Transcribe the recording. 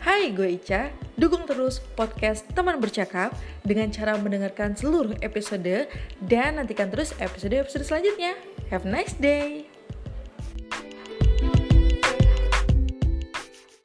Hai, gue Ica. Dukung terus podcast Teman Bercakap dengan cara mendengarkan seluruh episode dan nantikan terus episode-episode selanjutnya. Have a nice day.